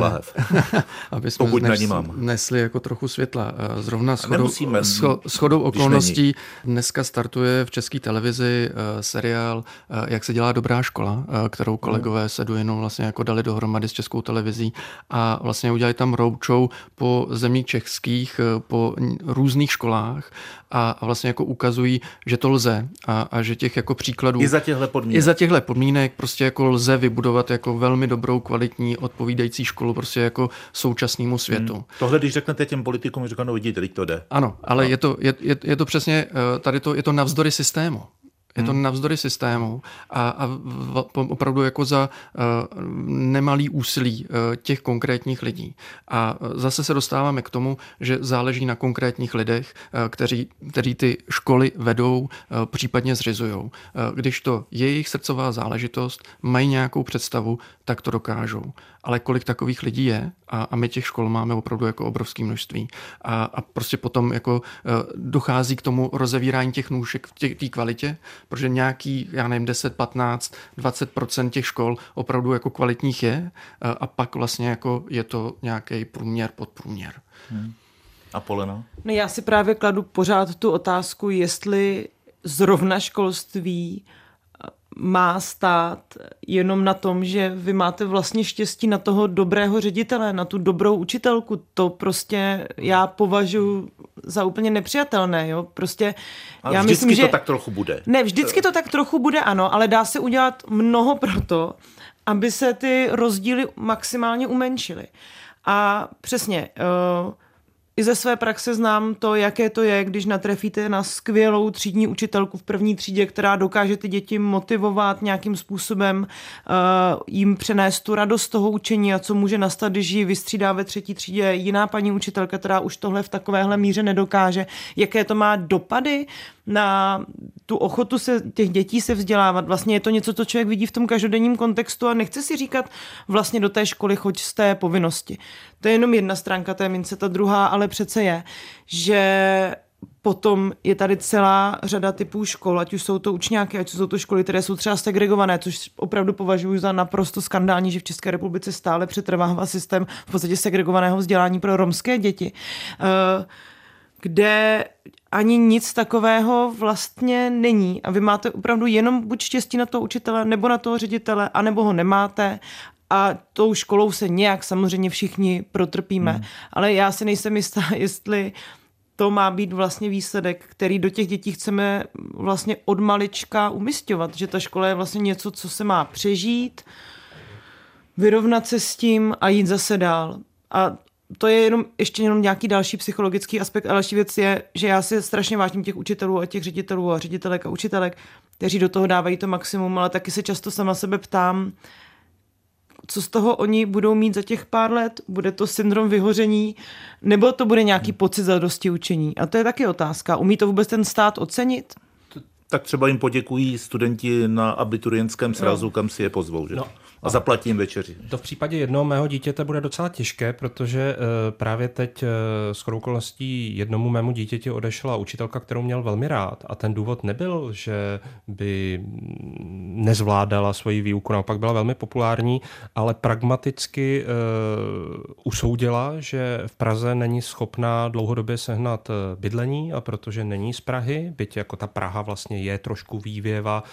aby jsme Pokud nes, nesli jako trochu světla. Eh, zrovna shodou, scho, shodou okolností dneska startuje v české televizi seriál Jak se dělá dobrá škola, kterou kolegové se Duinou vlastně jako dali dohromady s českou televizí a vlastně udělali tam roadshow po zemích českých, po různých školách a vlastně jako ukazují, že to lze a, a že těch jako příkladů... I za těchto podmínek. I za těchto podmínek prostě jako lze vybudovat jako velmi dobrou, kvalitní, odpovídající školu prostě jako současnému světu. Hmm. Tohle, když řeknete těm politikům, říkají, no vidíte, teď to jde. Ano, ale no. je, to, je, je, je to přesně, eh, tady to, je to navzdory systému. Je to hmm. navzdory systému a, a v, opravdu jako za uh, nemalý úsilí uh, těch konkrétních lidí. A zase se dostáváme k tomu, že záleží na konkrétních lidech, uh, kteří, kteří ty školy vedou, uh, případně zřizují. Uh, když to je jejich srdcová záležitost, mají nějakou představu, tak to dokážou. Ale kolik takových lidí je, a, a my těch škol máme opravdu jako obrovské množství. A, a prostě potom jako uh, dochází k tomu rozevírání těch nůžek v té kvalitě, protože nějaký, já nevím, 10, 15, 20 těch škol opravdu jako kvalitních je uh, a pak vlastně jako je to nějaký průměr, podprůměr. Hmm. A Polena? No já si právě kladu pořád tu otázku, jestli zrovna školství uh, má stát jenom na tom, že vy máte vlastně štěstí na toho dobrého ředitele, na tu dobrou učitelku. To prostě já považuji za úplně nepřijatelné. Jo? Prostě já vždycky myslím, to že... tak trochu bude. Ne, vždycky to tak trochu bude, ano, ale dá se udělat mnoho pro to, aby se ty rozdíly maximálně umenšily. A přesně, uh, i ze své praxe znám to, jaké to je, když natrefíte na skvělou třídní učitelku v první třídě, která dokáže ty děti motivovat nějakým způsobem, uh, jim přenést tu radost toho učení a co může nastat, když ji vystřídá ve třetí třídě jiná paní učitelka, která už tohle v takovéhle míře nedokáže. Jaké to má dopady na tu ochotu se těch dětí se vzdělávat. Vlastně je to něco, co člověk vidí v tom každodenním kontextu a nechce si říkat vlastně do té školy choď z té povinnosti. To je jenom jedna stránka té mince, ta druhá ale přece je, že Potom je tady celá řada typů škol, ať už jsou to učňáky, ať jsou to školy, které jsou třeba segregované, což opravdu považuji za naprosto skandální, že v České republice stále přetrvává systém v podstatě segregovaného vzdělání pro romské děti. Uh, kde ani nic takového vlastně není a vy máte opravdu jenom buď štěstí na toho učitele, nebo na toho ředitele, anebo ho nemáte a tou školou se nějak samozřejmě všichni protrpíme. Hmm. Ale já si nejsem jistá, jestli to má být vlastně výsledek, který do těch dětí chceme vlastně od malička umistovat, že ta škola je vlastně něco, co se má přežít, vyrovnat se s tím a jít zase dál. A to je jenom ještě jenom nějaký další psychologický aspekt. A další věc je, že já si strašně vážím těch učitelů a těch ředitelů a ředitelek a učitelek, kteří do toho dávají to maximum, ale taky se často sama sebe ptám, co z toho oni budou mít za těch pár let? Bude to syndrom vyhoření? Nebo to bude nějaký pocit zadosti učení? A to je taky otázka. Umí to vůbec ten stát ocenit? Tak třeba jim poděkují studenti na abiturientském srazu, no. kam si je pozvou. Že? No, a zaplatím večeři. To v případě jednoho mého dítěte bude docela těžké, protože uh, právě teď uh, s okolností jednomu mému dítěti odešla učitelka, kterou měl velmi rád a ten důvod nebyl, že by nezvládala svoji výuku, naopak byla velmi populární, ale pragmaticky uh, usoudila, že v Praze není schopná dlouhodobě sehnat bydlení a protože není z Prahy, byť jako ta Praha vlastně je trošku vývěva,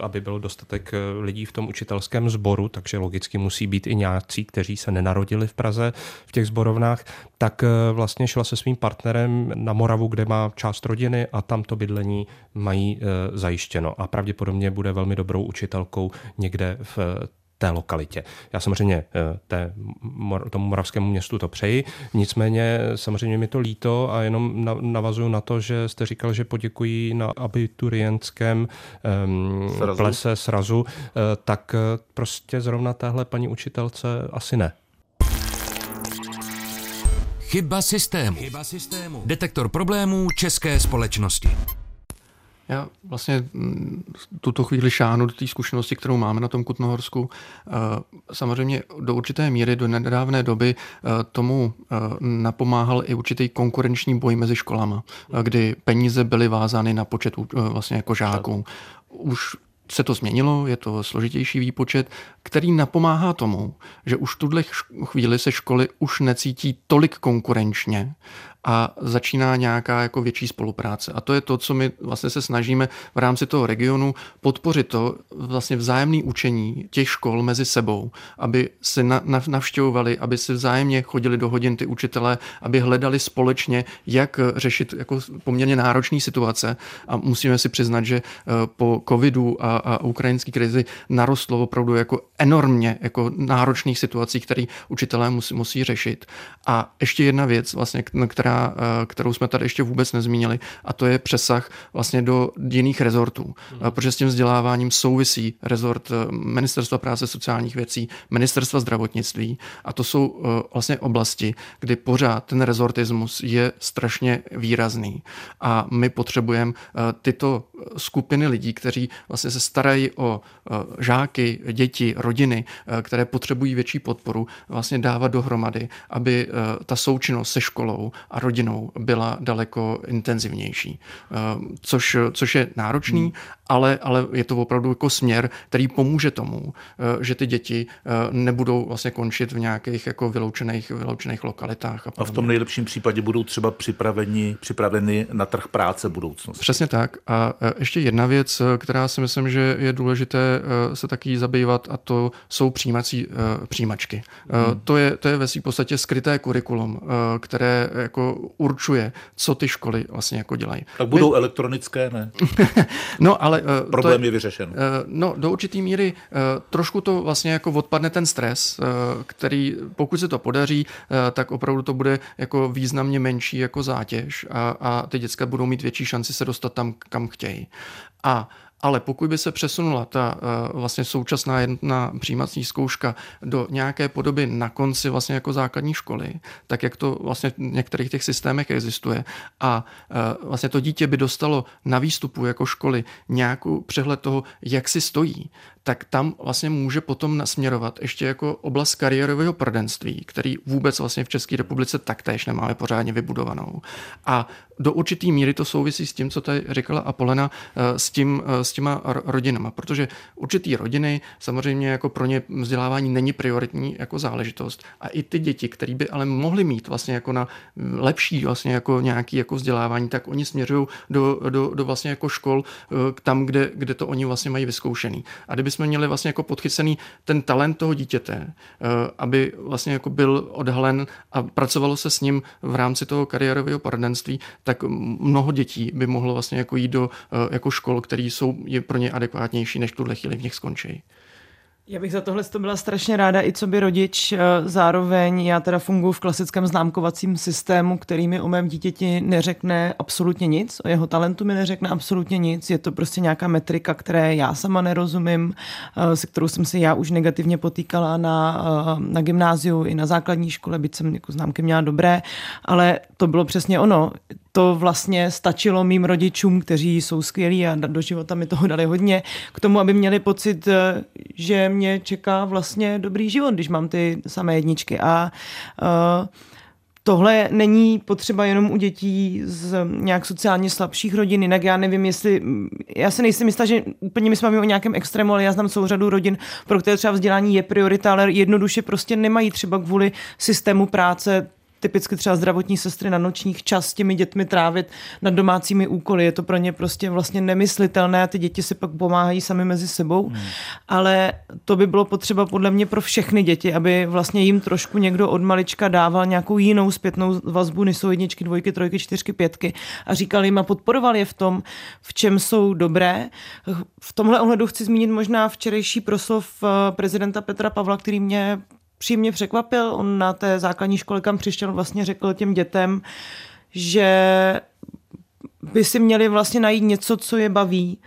aby byl dostatek lidí v tom učitelském sboru, takže logicky musí být i nějací, kteří se nenarodili v Praze v těch zborovnách, tak eh, vlastně šla se svým partnerem na Moravu, kde má část rodiny a tam to bydlení mají eh, zajištěno. A pravděpodobně bude velmi dobrou učitelkou někde v té lokalitě. Já samozřejmě eh, té, tomu moravskému městu to přeji, nicméně samozřejmě mi to líto a jenom navazuju na to, že jste říkal, že poděkují na abiturientském um, srazu. plese srazu, eh, tak eh, prostě zrovna téhle paní učitelce asi ne. Chyba systému. Chyba systému. Detektor problémů české společnosti. Já vlastně mm, tuto chvíli šánu do té zkušenosti, kterou máme na tom Kutnohorsku. Eh, samozřejmě do určité míry, do nedávné doby eh, tomu eh, napomáhal i určitý konkurenční boj mezi školama, kdy peníze byly vázány na počet vlastně jako žáků. Už se to změnilo, je to složitější výpočet, který napomáhá tomu, že už v tuhle chvíli se školy už necítí tolik konkurenčně a začíná nějaká jako větší spolupráce. A to je to, co my vlastně se snažíme v rámci toho regionu podpořit to vlastně vzájemné učení těch škol mezi sebou, aby se na, na, navštěvovali, aby se vzájemně chodili do hodin ty učitelé, aby hledali společně, jak řešit jako poměrně náročné situace. A musíme si přiznat, že eh, po covidu a, a ukrajinské krizi narostlo opravdu jako enormně jako náročných situací, které učitelé musí, musí řešit. A ještě jedna věc, vlastně, která Eh, kterou jsme tady ještě vůbec nezmínili, a to je přesah vlastně do jiných rezortů. Hmm. Protože s tím vzděláváním souvisí rezort eh, Ministerstva práce sociálních věcí, Ministerstva zdravotnictví a to jsou vlastně oblasti, kdy pořád ten rezortismus je strašně výrazný. A my potřebujeme tyto skupiny lidí, kteří vlastně se starají o žáky, děti, rodiny, které potřebují větší podporu, vlastně dávat dohromady, aby ta součinnost se školou a rodinou byla daleko intenzivnější. Eh, což, což je náročný, hmm. ale, ale je to opravdu jako směr, který pomůže tomu, eh, že ty děti eh, nebudou vlastně končit v nějakých jako vyloučených, vyloučených lokalitách. A, a v tom nejlepším případě budou třeba připraveni, připraveni na trh práce budoucnosti. Přesně tak. A ještě jedna věc, která si myslím, že je důležité se taky zabývat, a to jsou přijímací přijímačky. Hmm. To, je, to je ve svým podstatě skryté kurikulum, které jako určuje, co ty školy vlastně jako dělají. Tak budou My... elektronické, ne? no, ale... Uh, Problém je, je vyřešen. Uh, no, do určitý míry uh, trošku to vlastně jako odpadne ten stres, uh, který pokud se to podaří, uh, tak opravdu to bude jako významně menší jako zátěž a, a ty děcka budou mít větší šanci se dostat tam, kam chtějí. A ale pokud by se přesunula ta eh, vlastně současná jedna přijímací zkouška do nějaké podoby na konci vlastně jako základní školy, tak jak to vlastně v některých těch systémech existuje a eh, vlastně to dítě by dostalo na výstupu jako školy nějakou přehled toho, jak si stojí, tak tam vlastně může potom nasměrovat ještě jako oblast kariérového prvenství, který vůbec vlastně v České republice taktéž nemáme pořádně vybudovanou. A do určitý míry to souvisí s tím, co tady říkala Apolena, eh, s, tím, s těma rodinama, protože určitý rodiny samozřejmě jako pro ně vzdělávání není prioritní jako záležitost a i ty děti, které by ale mohly mít vlastně jako na lepší vlastně jako nějaký jako vzdělávání, tak oni směřují do, do, do vlastně jako škol tam, kde, kde to oni vlastně mají vyzkoušený. A kdybychom měli vlastně jako podchycený ten talent toho dítěte, aby vlastně jako byl odhalen a pracovalo se s ním v rámci toho kariérového poradenství, tak mnoho dětí by mohlo vlastně jako jít do eh, jako škol, které jsou je pro ně adekvátnější, než tuhle chvíli v nich skončí. Já bych za tohle to byla strašně ráda i co by rodič. Eh, zároveň já teda funguji v klasickém známkovacím systému, který mi o mém dítěti neřekne absolutně nic, o jeho talentu mi neřekne absolutně nic. Je to prostě nějaká metrika, které já sama nerozumím, eh, se kterou jsem se já už negativně potýkala na, eh, na gymnáziu i na základní škole, byť jsem jako známky měla dobré, ale to bylo přesně ono to vlastně stačilo mým rodičům, kteří jsou skvělí a do života mi toho dali hodně, k tomu, aby měli pocit, eh, že mě čeká vlastně dobrý život, když mám ty samé jedničky. A uh, Tohle není potřeba jenom u dětí z nějak sociálně slabších rodin, jinak já nevím, jestli, já se nejsem jistá, že úplně my jsme o nějakém extrému, ale já znám celou řadu rodin, pro které třeba vzdělání je priorita, ale jednoduše prostě nemají třeba kvůli systému práce typicky třeba zdravotní sestry na nočních čas s těmi dětmi trávit nad domácími úkoly. Je to pro ně prostě vlastně nemyslitelné a ty děti si pak pomáhají sami mezi sebou. Hmm. Ale to by bylo potřeba podle mě pro všechny děti, aby vlastně jim trošku někdo od malička dával nějakou jinou zpětnou vazbu, než jsou jedničky, dvojky, trojky, čtyřky, pětky a říkal jim a podporoval je v tom, v čem jsou dobré. V tomhle ohledu chci zmínit možná včerejší proslov eh, prezidenta Petra Pavla, který mě příjemně překvapil. On na té základní škole, kam přišel, vlastně řekl těm dětem, že by si měli vlastně najít něco, co je baví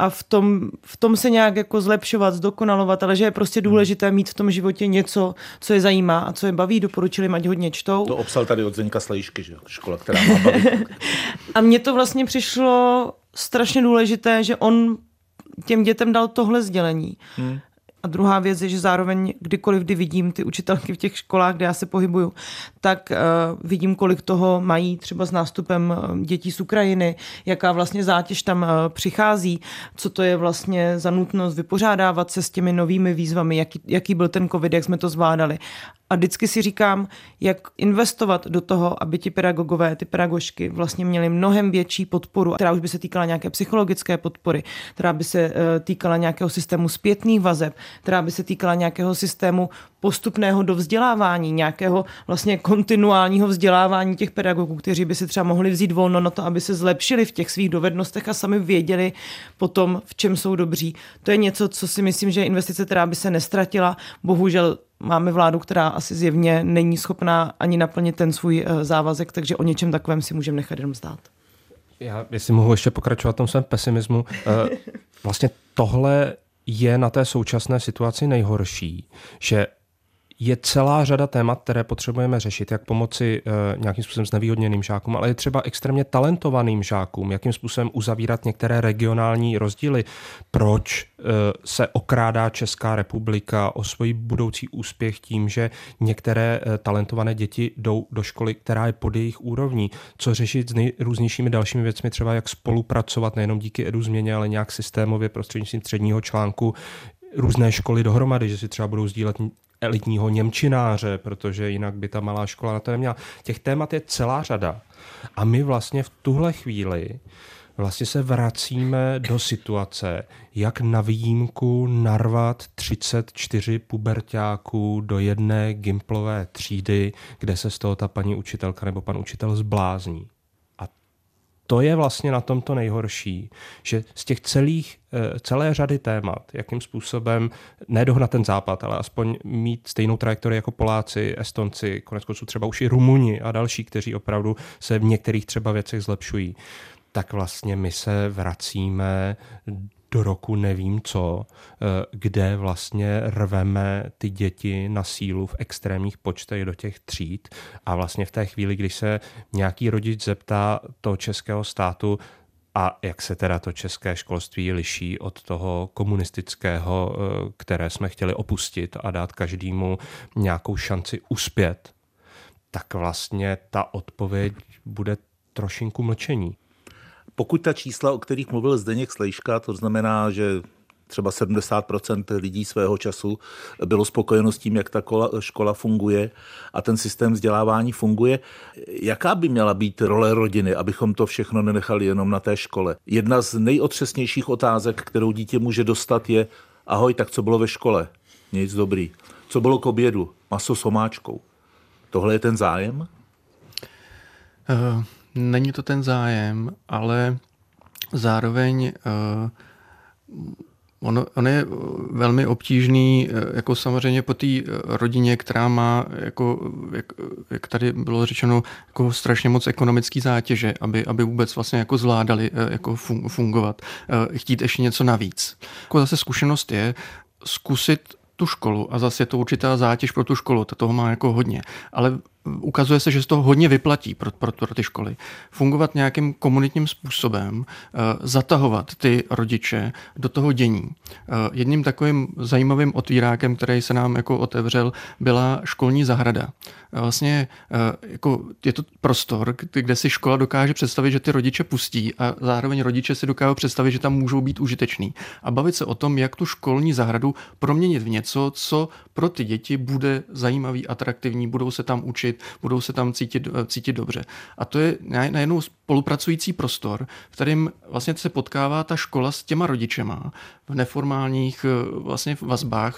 a v tom, v tom se nějak jako zlepšovat, zdokonalovat, ale že je prostě důležité mít v tom životě něco, co je zajímá a co je baví. Doporučili, ať hodně čtou. To obsal tady od Zeňka Slejšky, že škola, která má bavit. a mně to vlastně přišlo strašně důležité, že on těm dětem dal tohle sdělení. Hmm. A druhá věc je, že zároveň kdykoliv, kdy vidím ty učitelky v těch školách, kde já se pohybuju, tak uh, vidím, kolik toho mají třeba s nástupem eh, dětí z Ukrajiny, jaká vlastně zátěž tam uh, přichází, co to je vlastně za nutnost vypořádávat se s těmi novými výzvami, jaký, jaký byl ten covid, jak jsme to zvládali. A vždycky si říkám, jak investovat do toho, aby ti pedagogové, ty pedagožky vlastně měli mnohem větší podporu, která už by se týkala nějaké psychologické podpory, která by se týkala nějakého systému zpětných vazeb, která by se týkala nějakého systému postupného dovzdělávání, nějakého vlastně kontinuálního vzdělávání těch pedagogů, kteří by si třeba mohli vzít volno na to, aby se zlepšili v těch svých dovednostech a sami věděli potom, v čem jsou dobří. To je něco, co si myslím, že je investice, která by se nestratila. Bohužel máme vládu, která asi zjevně není schopná ani naplnit ten svůj eh, závazek, takže o něčem takovém si můžeme nechat jenom zdát. Já, jestli mohu ještě pokračovat v tom svém pesimismu, eh, vlastně tohle je na té současné situaci nejhorší, že je celá řada témat, které potřebujeme řešit, jak pomoci e, nějakým způsobem znevýhodněným žákům, ale je třeba extrémně talentovaným žákům, jakým způsobem uzavírat některé regionální rozdíly. Proč e, se okrádá Česká republika o svůj budoucí úspěch tím, že některé e, talentované děti jdou do školy, která je pod jejich úrovní. Co řešit s nejrůznějšími dalšími věcmi, třeba jak spolupracovat nejenom díky edu změně, ale nějak systémově prostřednictvím středního článku různé školy dohromady, že si třeba budou sdílet elitního Němčináře, protože jinak by ta malá škola na to neměla. Těch témat je celá řada. A my vlastně v tuhle chvíli vlastně se vracíme do situace, jak na výjimku narvat 34 pubertáků do jedné gimplové třídy, kde se z toho ta paní učitelka nebo pan učitel zblázní to je vlastně na tom to nejhorší, že z těch celých, eh, celé řady témat, jakým způsobem nedohnat ten západ, ale aspoň mít stejnou trajektorii jako Poláci, Estonci, konec konců třeba už i Rumuni a další, kteří opravdu se v některých třeba věcech zlepšují, tak vlastně my se vracíme do roku nevím co, eh, kde vlastně rveme ty děti na sílu v extrémních počtech do těch tříd a vlastně v té chvíli, když se nějaký rodič zeptá toho českého státu, a jak se teda to české školství liší od toho komunistického, eh, které jsme chtěli opustit a dát každému nějakou šanci uspět, tak vlastně ta odpověď bude trošinku mlčení. Pokud ta čísla, o kterých mluvil Zdeněk Slejška, to znamená, že třeba 70% lidí svého času bylo spokojeno s tím, jak ta škola funguje a ten systém vzdělávání funguje. Jaká by měla být role rodiny, abychom to všechno nenechali jenom na té škole? Jedna z nejotřesnějších otázek, kterou dítě může dostat, je ahoj, tak co bylo ve škole? Nic dobrý. Co bylo k obědu? Maso s omáčkou. Tohle je ten zájem? Uh, není to ten zájem, ale zároveň uh, Ono, ono je velmi obtížný, jako samozřejmě po té rodině, která má, jako, jak, jak tady bylo řečeno, jako strašně moc ekonomický zátěže, aby, aby vůbec vlastně jako zvládali jako fungovat, chtít ještě něco navíc. Jako zase zkušenost je zkusit tu školu a zase je to určitá zátěž pro tu školu, to toho má jako hodně, ale ukazuje se, že se to hodně vyplatí pro, pro, pro ty školy. Fungovat nějakým komunitním způsobem, uh, zatahovat ty rodiče do toho dění. Uh, jedním takovým zajímavým otvírákem, který se nám jako otevřel, byla školní zahrada. Uh, vlastně jako je to prostor, kde si škola dokáže představit, že ty rodiče pustí a zároveň rodiče si dokážou představit, že tam můžou být užiteční. A bavit se o tom, jak tu školní zahradu proměnit v něco, co pro ty děti bude zajímavý, atraktivní, budou se tam učit, budou se tam cítit, cítit dobře. A to je najednou spolupracující prostor, v kterém vlastně se potkává ta škola s těma rodičema v neformálních vlastně vazbách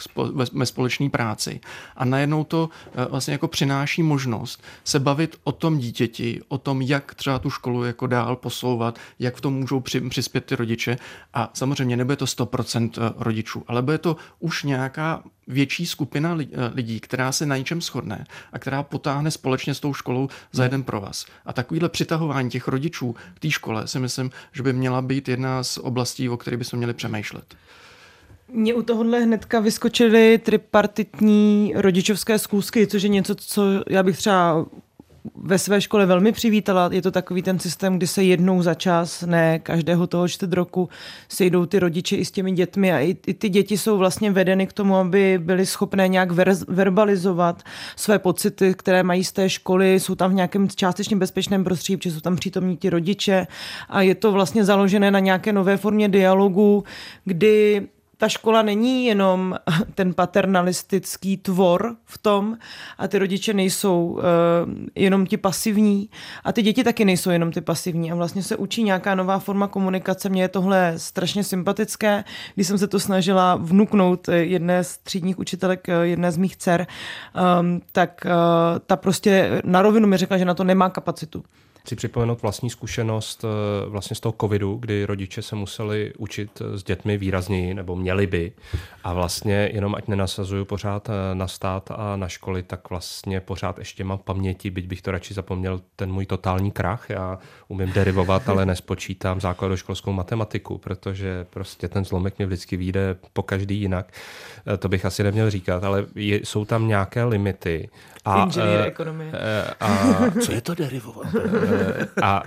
ve společné práci. A najednou to vlastně jako přináší možnost se bavit o tom dítěti, o tom, jak třeba tu školu jako dál posouvat, jak v tom můžou při, přispět ty rodiče. A samozřejmě nebude to 100% rodičů, ale bude to už nějaká větší skupina lidí, která se na něčem shodne a která potáhne společně s tou školou za jeden provaz. A takovýhle přitahování těch rodičů k té škole si myslím, že by měla být jedna z oblastí, o které bychom měli přemýšlet. Mně u tohohle hnedka vyskočily tripartitní rodičovské zkoušky, což je něco, co já bych třeba ve své škole velmi přivítala. Je to takový ten systém, kdy se jednou za čas, ne každého toho čtvrt roku, sejdou ty rodiče i s těmi dětmi a i, i ty děti jsou vlastně vedeny k tomu, aby byly schopné nějak ver, verbalizovat své pocity, které mají z té školy, jsou tam v nějakém částečně bezpečném prostředí, protože jsou tam přítomní ti rodiče a je to vlastně založené na nějaké nové formě dialogu, kdy ta škola není jenom ten paternalistický tvor v tom a ty rodiče nejsou uh, jenom ti pasivní a ty děti taky nejsou jenom ty pasivní a vlastně se učí nějaká nová forma komunikace. Mně je tohle strašně sympatické, když jsem se to snažila vnuknout jedné z třídních učitelek, eh, jedné z mých dcer, um, tak uh, ta prostě na rovinu mi řekla, že na to nemá kapacitu. Chci připomenout vlastní zkušenost eh, vlastně z toho covidu, kdy rodiče se museli učit s dětmi výrazněji, nebo měli by. A vlastně jenom ať nenasazuju pořád eh, na stát a na školy, tak vlastně pořád ještě mám paměti, byť bych to radši zapomněl, ten můj totální krach. Já umím derivovat, ale nespočítám základoškolskou matematiku, protože prostě ten zlomek mě vždycky vyjde po každý jinak. Eh, to bych asi neměl říkat, ale je, jsou tam nějaké limity. A, Inženýr ekonomie. A, co je to derivovat? a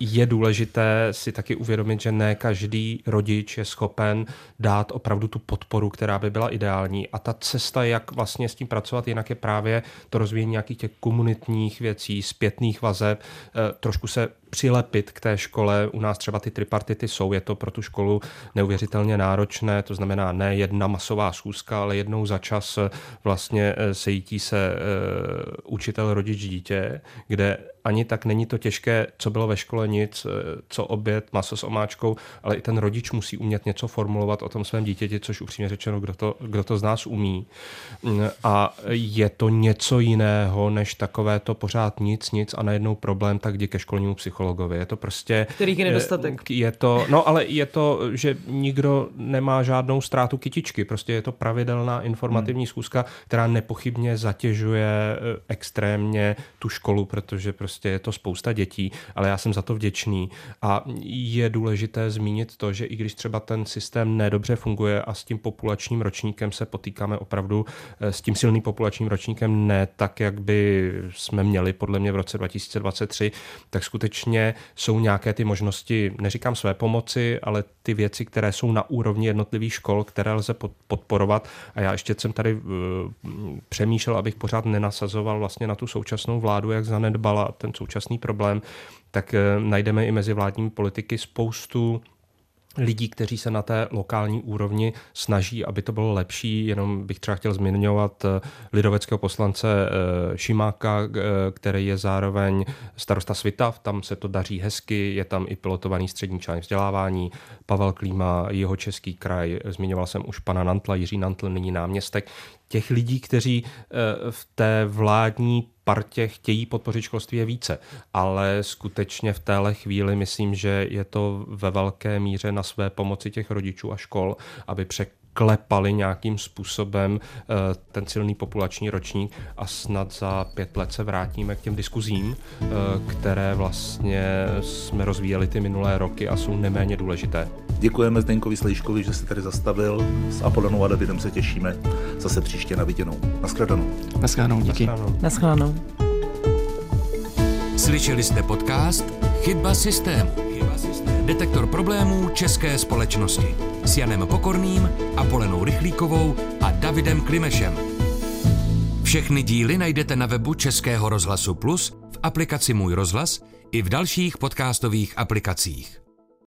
je důležité si taky uvědomit, že ne každý rodič je schopen dát opravdu tu podporu, která by byla ideální. A ta cesta, jak vlastně s tím pracovat, jinak je právě to rozvíjení nějakých těch komunitních věcí, zpětných vazeb, eh, trošku se přilepit k té škole. U nás třeba ty tripartity jsou, je to pro tu školu neuvěřitelně náročné, to znamená ne jedna masová schůzka, ale jednou za čas vlastně eh, sejítí se uh, učitel, rodič, dítě, kde ani tak není to těžké, co bylo ve škole nic, eh, co oběd, maso s omáčkou, ale i ten rodič musí umět něco formulovat o tom svém dítěti, což upřímně řečeno, kdo to, kdo to z nás umí. Mm, a je to něco jiného, než takové to pořád nic, nic a najednou problém, tak jdi ke školnímu psychologu psychologovi. Je to prostě... Kterých je nedostatek. Je to, no ale je to, že nikdo nemá žádnou ztrátu kytičky. Prostě je to pravidelná informativní hmm. schůzka, která nepochybně zatěžuje eh, extrémně tu školu, protože prostě je to spousta dětí, ale já jsem za to vděčný. A je důležité zmínit to, že i když třeba ten systém nedobře funguje a s tím populačním ročníkem se potýkáme opravdu eh, s tím silným populačním ročníkem ne tak, jak by jsme měli podle mě v roce 2023, tak skutečně skutečně jsou nějaké ty možnosti, neříkám své pomoci, ale ty věci, které jsou na úrovni jednotlivých škol, které lze podporovat. A já ještě jsem tady uh, přemýšlel, abych pořád nenasazoval vlastně na tu současnou vládu, jak zanedbala ten současný problém, tak uh, najdeme i mezi vládními politiky spoustu lidí, kteří se na té lokální úrovni snaží, aby to bylo lepší. Jenom bych třeba chtěl zmiňovat eh, lidoveckého poslance eh, Šimáka, eh, který je zároveň starosta Svitav, tam se to daří hezky, je tam i pilotovaný střední článek vzdělávání, Pavel Klíma, jeho český kraj, zmiňoval jsem už pana Nantla, Jiří Nantl, nyní náměstek těch lidí, kteří v té vládní partě chtějí podpořit školství je více, ale skutečně v téhle chvíli myslím, že je to ve velké míře na své pomoci těch rodičů a škol, aby přek klepali nějakým způsobem eh, ten silný populační ročník a snad za pět let se vrátíme k těm diskuzím, eh, které vlastně jsme rozvíjeli ty minulé roky a jsou neméně důležité. Děkujeme Zdenkovi Slejškovi, že se tady zastavil. S Apolanou a Davidem se těšíme zase příště na viděnou. Naschledanou. Naschledanou, díky. Naschledanou. Slyšeli jste podcast Chyba systému. Detektor problémů české společnosti s Janem Pokorným, Apolenou Rychlíkovou a Davidem Klimešem. Všechny díly najdete na webu Českého rozhlasu Plus, v aplikaci Můj rozhlas i v dalších podcastových aplikacích.